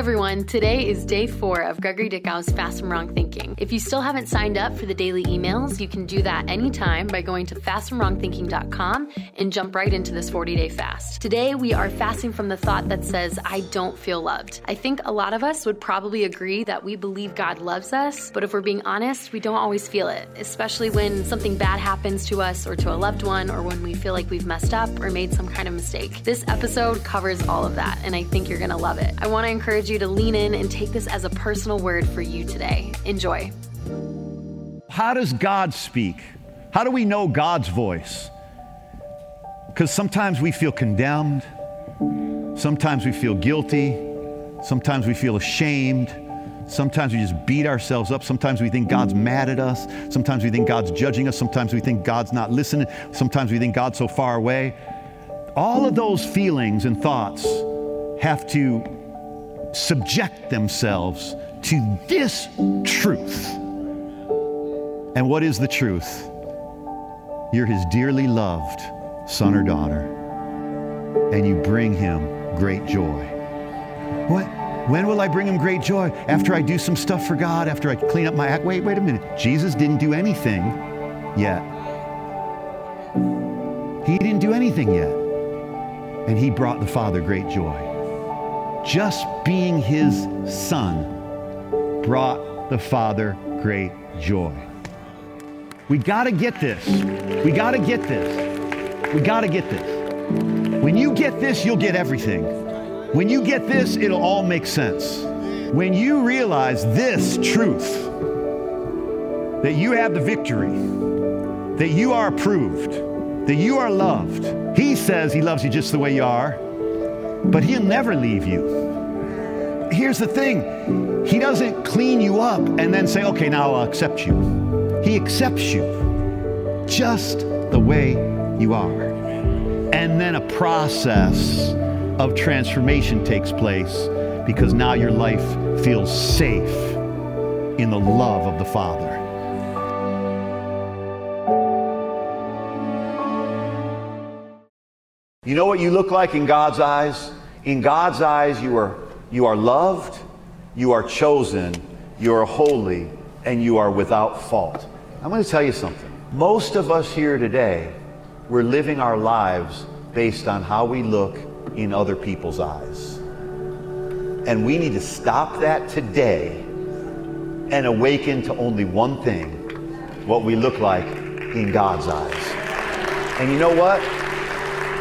everyone. Today is day four of Gregory Dickow's Fast from Wrong Thinking. If you still haven't signed up for the daily emails, you can do that anytime by going to fastfromwrongthinking.com and jump right into this 40 day fast. Today, we are fasting from the thought that says, I don't feel loved. I think a lot of us would probably agree that we believe God loves us, but if we're being honest, we don't always feel it, especially when something bad happens to us or to a loved one, or when we feel like we've messed up or made some kind of mistake. This episode covers all of that, and I think you're gonna love it. I wanna encourage you to lean in and take this as a personal word for you today. Enjoy. How does God speak? How do we know God's voice? Because sometimes we feel condemned, sometimes we feel guilty, sometimes we feel ashamed. Sometimes we just beat ourselves up. Sometimes we think God's mad at us. Sometimes we think God's judging us. Sometimes we think God's not listening. Sometimes we think God's so far away. All of those feelings and thoughts have to subject themselves to this truth. And what is the truth? You're his dearly loved son or daughter, and you bring him great joy. What? When will I bring him great joy? After I do some stuff for God, after I clean up my act. Wait, wait a minute. Jesus didn't do anything yet. He didn't do anything yet. And he brought the Father great joy. Just being his son brought the Father great joy. We got to get this. We got to get this. We got to get this. When you get this, you'll get everything. When you get this, it'll all make sense. When you realize this truth, that you have the victory, that you are approved, that you are loved. He says he loves you just the way you are, but he'll never leave you. Here's the thing He doesn't clean you up and then say, okay, now I'll accept you. He accepts you just the way you are. And then a process of transformation takes place because now your life feels safe in the love of the Father. You know what you look like in God's eyes? In God's eyes, you are, you are loved, you are chosen, you are holy, and you are without fault. I'm going to tell you something. Most of us here today, we're living our lives based on how we look in other people's eyes. And we need to stop that today and awaken to only one thing what we look like in God's eyes. And you know what?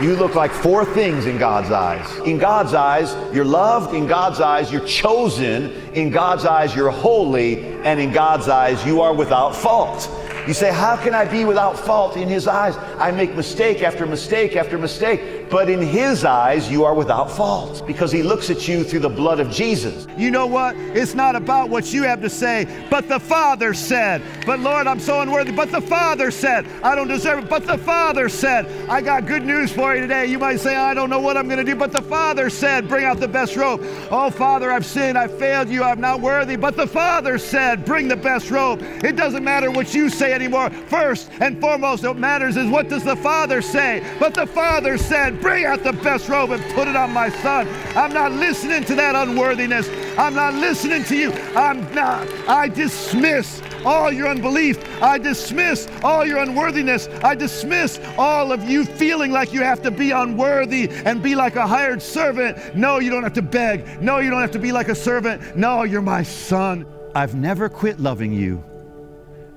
You look like four things in God's eyes. In God's eyes, you're loved. In God's eyes, you're chosen. In God's eyes, you're holy. And in God's eyes, you are without fault. You say, How can I be without fault in His eyes? I make mistake after mistake after mistake. But in His eyes, you are without fault because He looks at you through the blood of Jesus. You know what? It's not about what you have to say, but the Father said. But Lord, I'm so unworthy. But the Father said, I don't deserve it. But the Father said, I got good news for you today. You might say, I don't know what I'm going to do. But the Father said, Bring out the best robe. Oh, Father, I've sinned. I've failed you. I'm not worthy. But the Father said, Bring the best robe. It doesn't matter what you say anymore. First and foremost, what matters is what does the Father say? But the Father said, Bring out the best robe and put it on my son. I'm not listening to that unworthiness. I'm not listening to you. I'm not. I dismiss all your unbelief. I dismiss all your unworthiness. I dismiss all of you feeling like you have to be unworthy and be like a hired servant. No, you don't have to beg. No, you don't have to be like a servant. No, you're my son. I've never quit loving you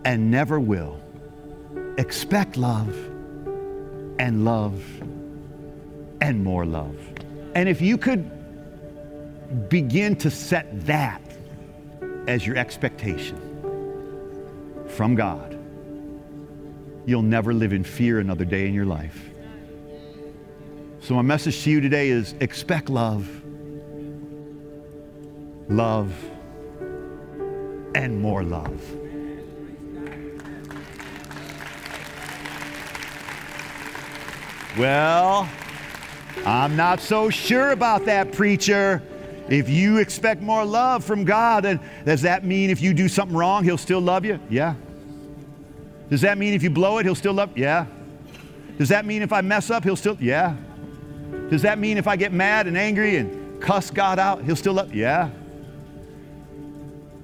and never will. Expect love and love and more love. And if you could begin to set that as your expectation from God, you'll never live in fear another day in your life. So, my message to you today is expect love, love, and more love. Well, I'm not so sure about that, preacher. If you expect more love from God, then does that mean if you do something wrong, He'll still love you? Yeah. Does that mean if you blow it, He'll still love? Yeah. Does that mean if I mess up, He'll still? Yeah. Does that mean if I get mad and angry and cuss God out, he'll still love Yeah.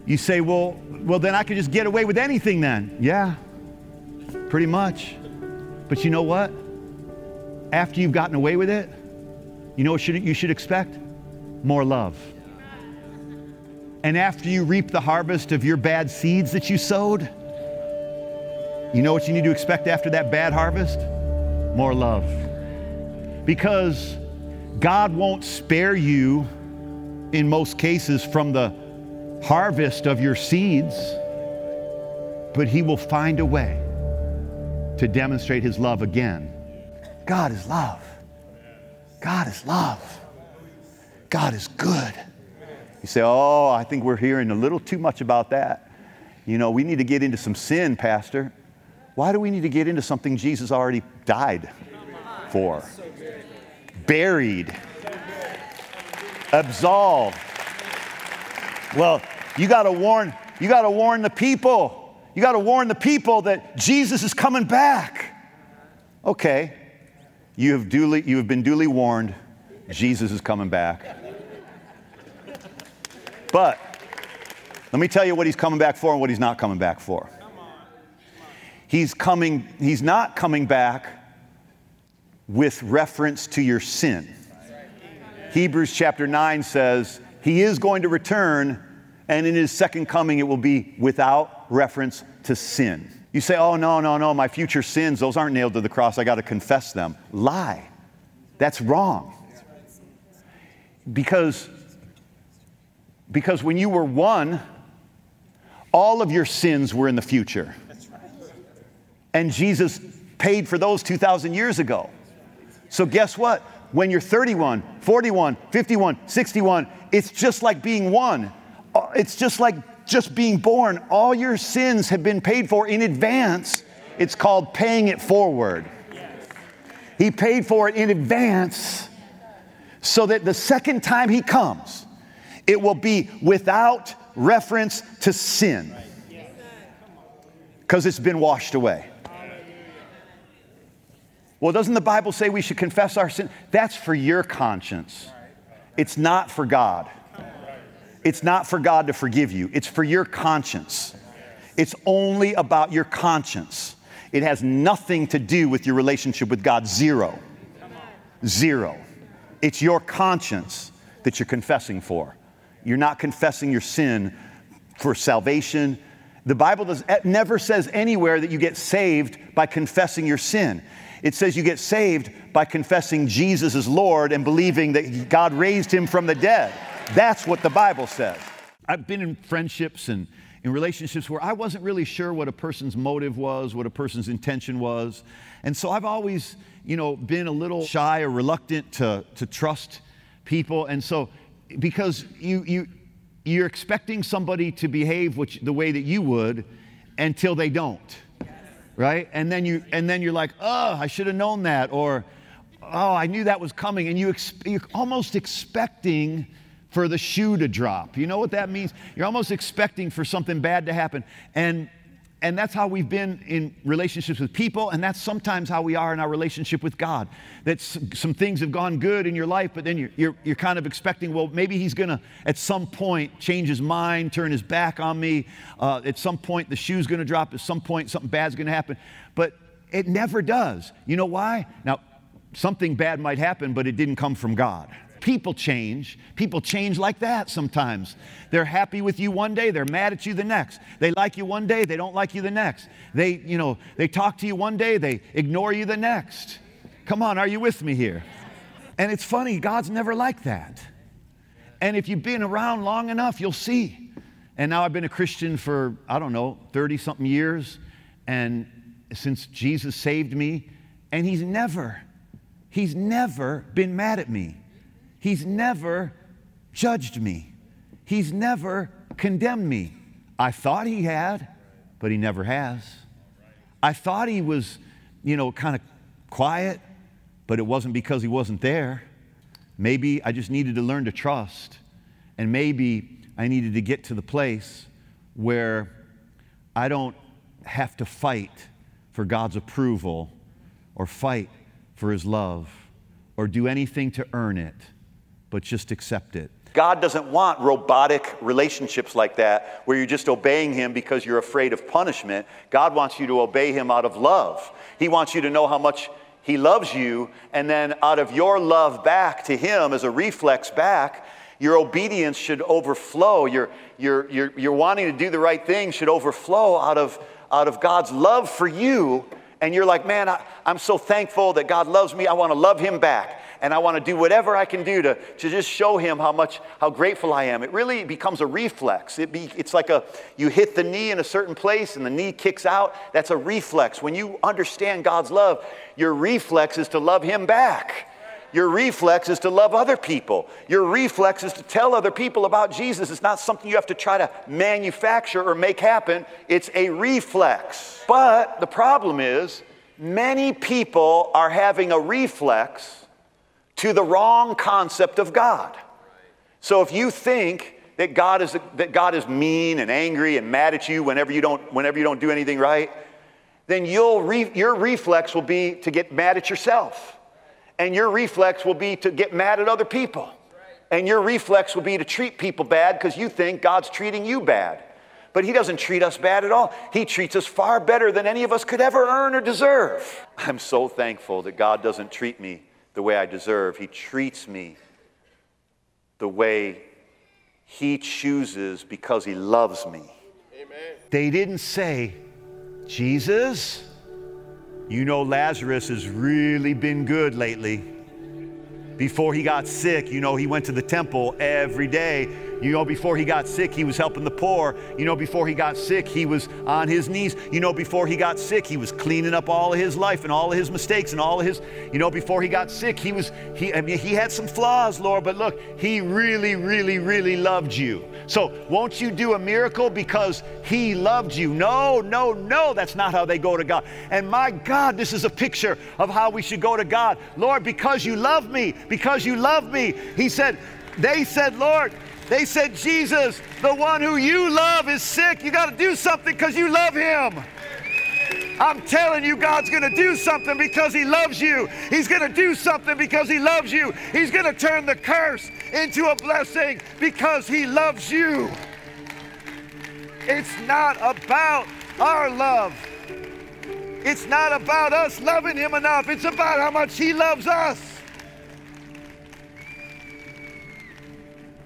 You say, well, well, then I could just get away with anything then. Yeah, pretty much. But you know what? After you've gotten away with it, you know what you should expect? More love. And after you reap the harvest of your bad seeds that you sowed, you know what you need to expect after that bad harvest? More love. Because God won't spare you, in most cases, from the harvest of your seeds, but He will find a way to demonstrate His love again. God is love. God is love. God is good. You say, Oh, I think we're hearing a little too much about that. You know, we need to get into some sin, Pastor. Why do we need to get into something Jesus already died for? Buried, absolved. Well, you got to warn, you got to warn the people. You got to warn the people that Jesus is coming back. Okay. You have duly you have been duly warned. Jesus is coming back. But let me tell you what he's coming back for and what he's not coming back for he's coming, he's not coming back with reference to your sin. Hebrews chapter 9 says he is going to return, and in his second coming, it will be without reference to sin. You say, oh, no, no, no, my future sins, those aren't nailed to the cross. I got to confess them. Lie. That's wrong. Because, because when you were one, all of your sins were in the future. And Jesus paid for those 2,000 years ago. So, guess what? When you're 31, 41, 51, 61, it's just like being one. Uh, it's just like just being born. All your sins have been paid for in advance. It's called paying it forward. He paid for it in advance so that the second time He comes, it will be without reference to sin because it's been washed away. Well, doesn't the Bible say we should confess our sin? That's for your conscience. It's not for God. It's not for God to forgive you, it's for your conscience. It's only about your conscience. It has nothing to do with your relationship with God. Zero. Zero. It's your conscience that you're confessing for. You're not confessing your sin for salvation. The Bible does, never says anywhere that you get saved by confessing your sin. It says you get saved by confessing Jesus is Lord and believing that God raised him from the dead. That's what the Bible says. I've been in friendships and in relationships where I wasn't really sure what a person's motive was, what a person's intention was. And so I've always, you know, been a little shy or reluctant to, to trust people. And so because you, you, you're expecting somebody to behave which, the way that you would until they don't right? And then you and then you're like, oh, I should have known that, or oh, I knew that was coming, and you ex- you're almost expecting for the shoe to drop. You know what that means? You're almost expecting for something bad to happen, and and that's how we've been in relationships with people, and that's sometimes how we are in our relationship with God. That some things have gone good in your life, but then you're, you're, you're kind of expecting, well, maybe He's gonna at some point change His mind, turn His back on me. Uh, at some point, the shoe's gonna drop. At some point, something bad's gonna happen. But it never does. You know why? Now, something bad might happen, but it didn't come from God. People change. People change like that sometimes. They're happy with you one day, they're mad at you the next. They like you one day, they don't like you the next. They, you know, they talk to you one day, they ignore you the next. Come on, are you with me here? And it's funny, God's never like that. And if you've been around long enough, you'll see. And now I've been a Christian for, I don't know, 30 something years. And since Jesus saved me, and He's never, He's never been mad at me. He's never judged me. He's never condemned me. I thought he had, but he never has. I thought he was, you know, kind of quiet, but it wasn't because he wasn't there. Maybe I just needed to learn to trust. And maybe I needed to get to the place where I don't have to fight for God's approval or fight for his love or do anything to earn it but just accept it. God doesn't want robotic relationships like that where you're just obeying Him because you're afraid of punishment. God wants you to obey Him out of love. He wants you to know how much He loves you, and then out of your love back to Him as a reflex back, your obedience should overflow. Your, your, your, your wanting to do the right thing should overflow out of, out of God's love for you. And you're like, man, I, I'm so thankful that God loves me. I want to love Him back and I want to do whatever I can do to, to just show him how much, how grateful I am. It really becomes a reflex. It be, it's like a, you hit the knee in a certain place and the knee kicks out. That's a reflex. When you understand God's love, your reflex is to love him back. Your reflex is to love other people. Your reflex is to tell other people about Jesus. It's not something you have to try to manufacture or make happen, it's a reflex. But the problem is, many people are having a reflex to the wrong concept of God. So if you think that God is, that God is mean and angry and mad at you whenever you don't, whenever you don't do anything right, then you'll re, your reflex will be to get mad at yourself. And your reflex will be to get mad at other people. And your reflex will be to treat people bad because you think God's treating you bad. But He doesn't treat us bad at all. He treats us far better than any of us could ever earn or deserve. I'm so thankful that God doesn't treat me the way I deserve. He treats me the way He chooses because He loves me. Amen. They didn't say, Jesus, you know Lazarus has really been good lately. Before he got sick, you know, he went to the temple every day you know, before he got sick, he was helping the poor. You know, before he got sick, he was on his knees. You know, before he got sick, he was cleaning up all of his life and all of his mistakes and all of his, you know, before he got sick, he was, he, I mean, he had some flaws, Lord, but look, he really, really, really loved you. So won't you do a miracle because he loved you? No, no, no, that's not how they go to God. And my God, this is a picture of how we should go to God. Lord, because you love me, because you love me, he said, they said, Lord, they said, Jesus, the one who you love is sick. You got to do something because you love him. I'm telling you, God's going to do something because He loves you. He's going to do something because He loves you. He's going to turn the curse into a blessing because He loves you. It's not about our love. It's not about us loving Him enough. It's about how much He loves us.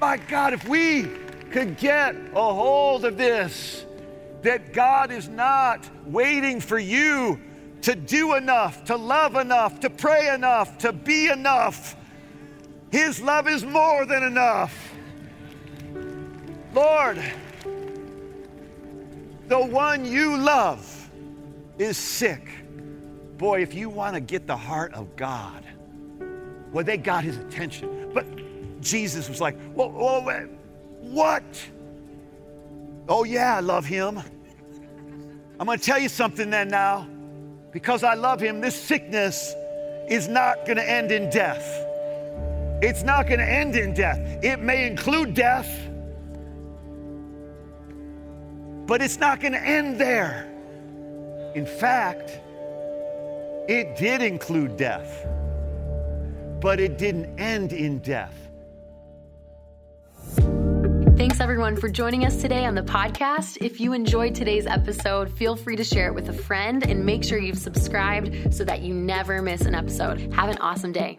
My God, if we could get a hold of this, that God is not waiting for you to do enough, to love enough, to pray enough, to be enough. His love is more than enough. Lord, the one you love is sick. Boy, if you want to get the heart of God, well, they got his attention. But Jesus was like, whoa, whoa, what? Oh, yeah, I love him. I'm going to tell you something then now. Because I love him, this sickness is not going to end in death. It's not going to end in death. It may include death, but it's not going to end there. In fact, it did include death, but it didn't end in death. Thanks everyone for joining us today on the podcast. If you enjoyed today's episode, feel free to share it with a friend and make sure you've subscribed so that you never miss an episode. Have an awesome day.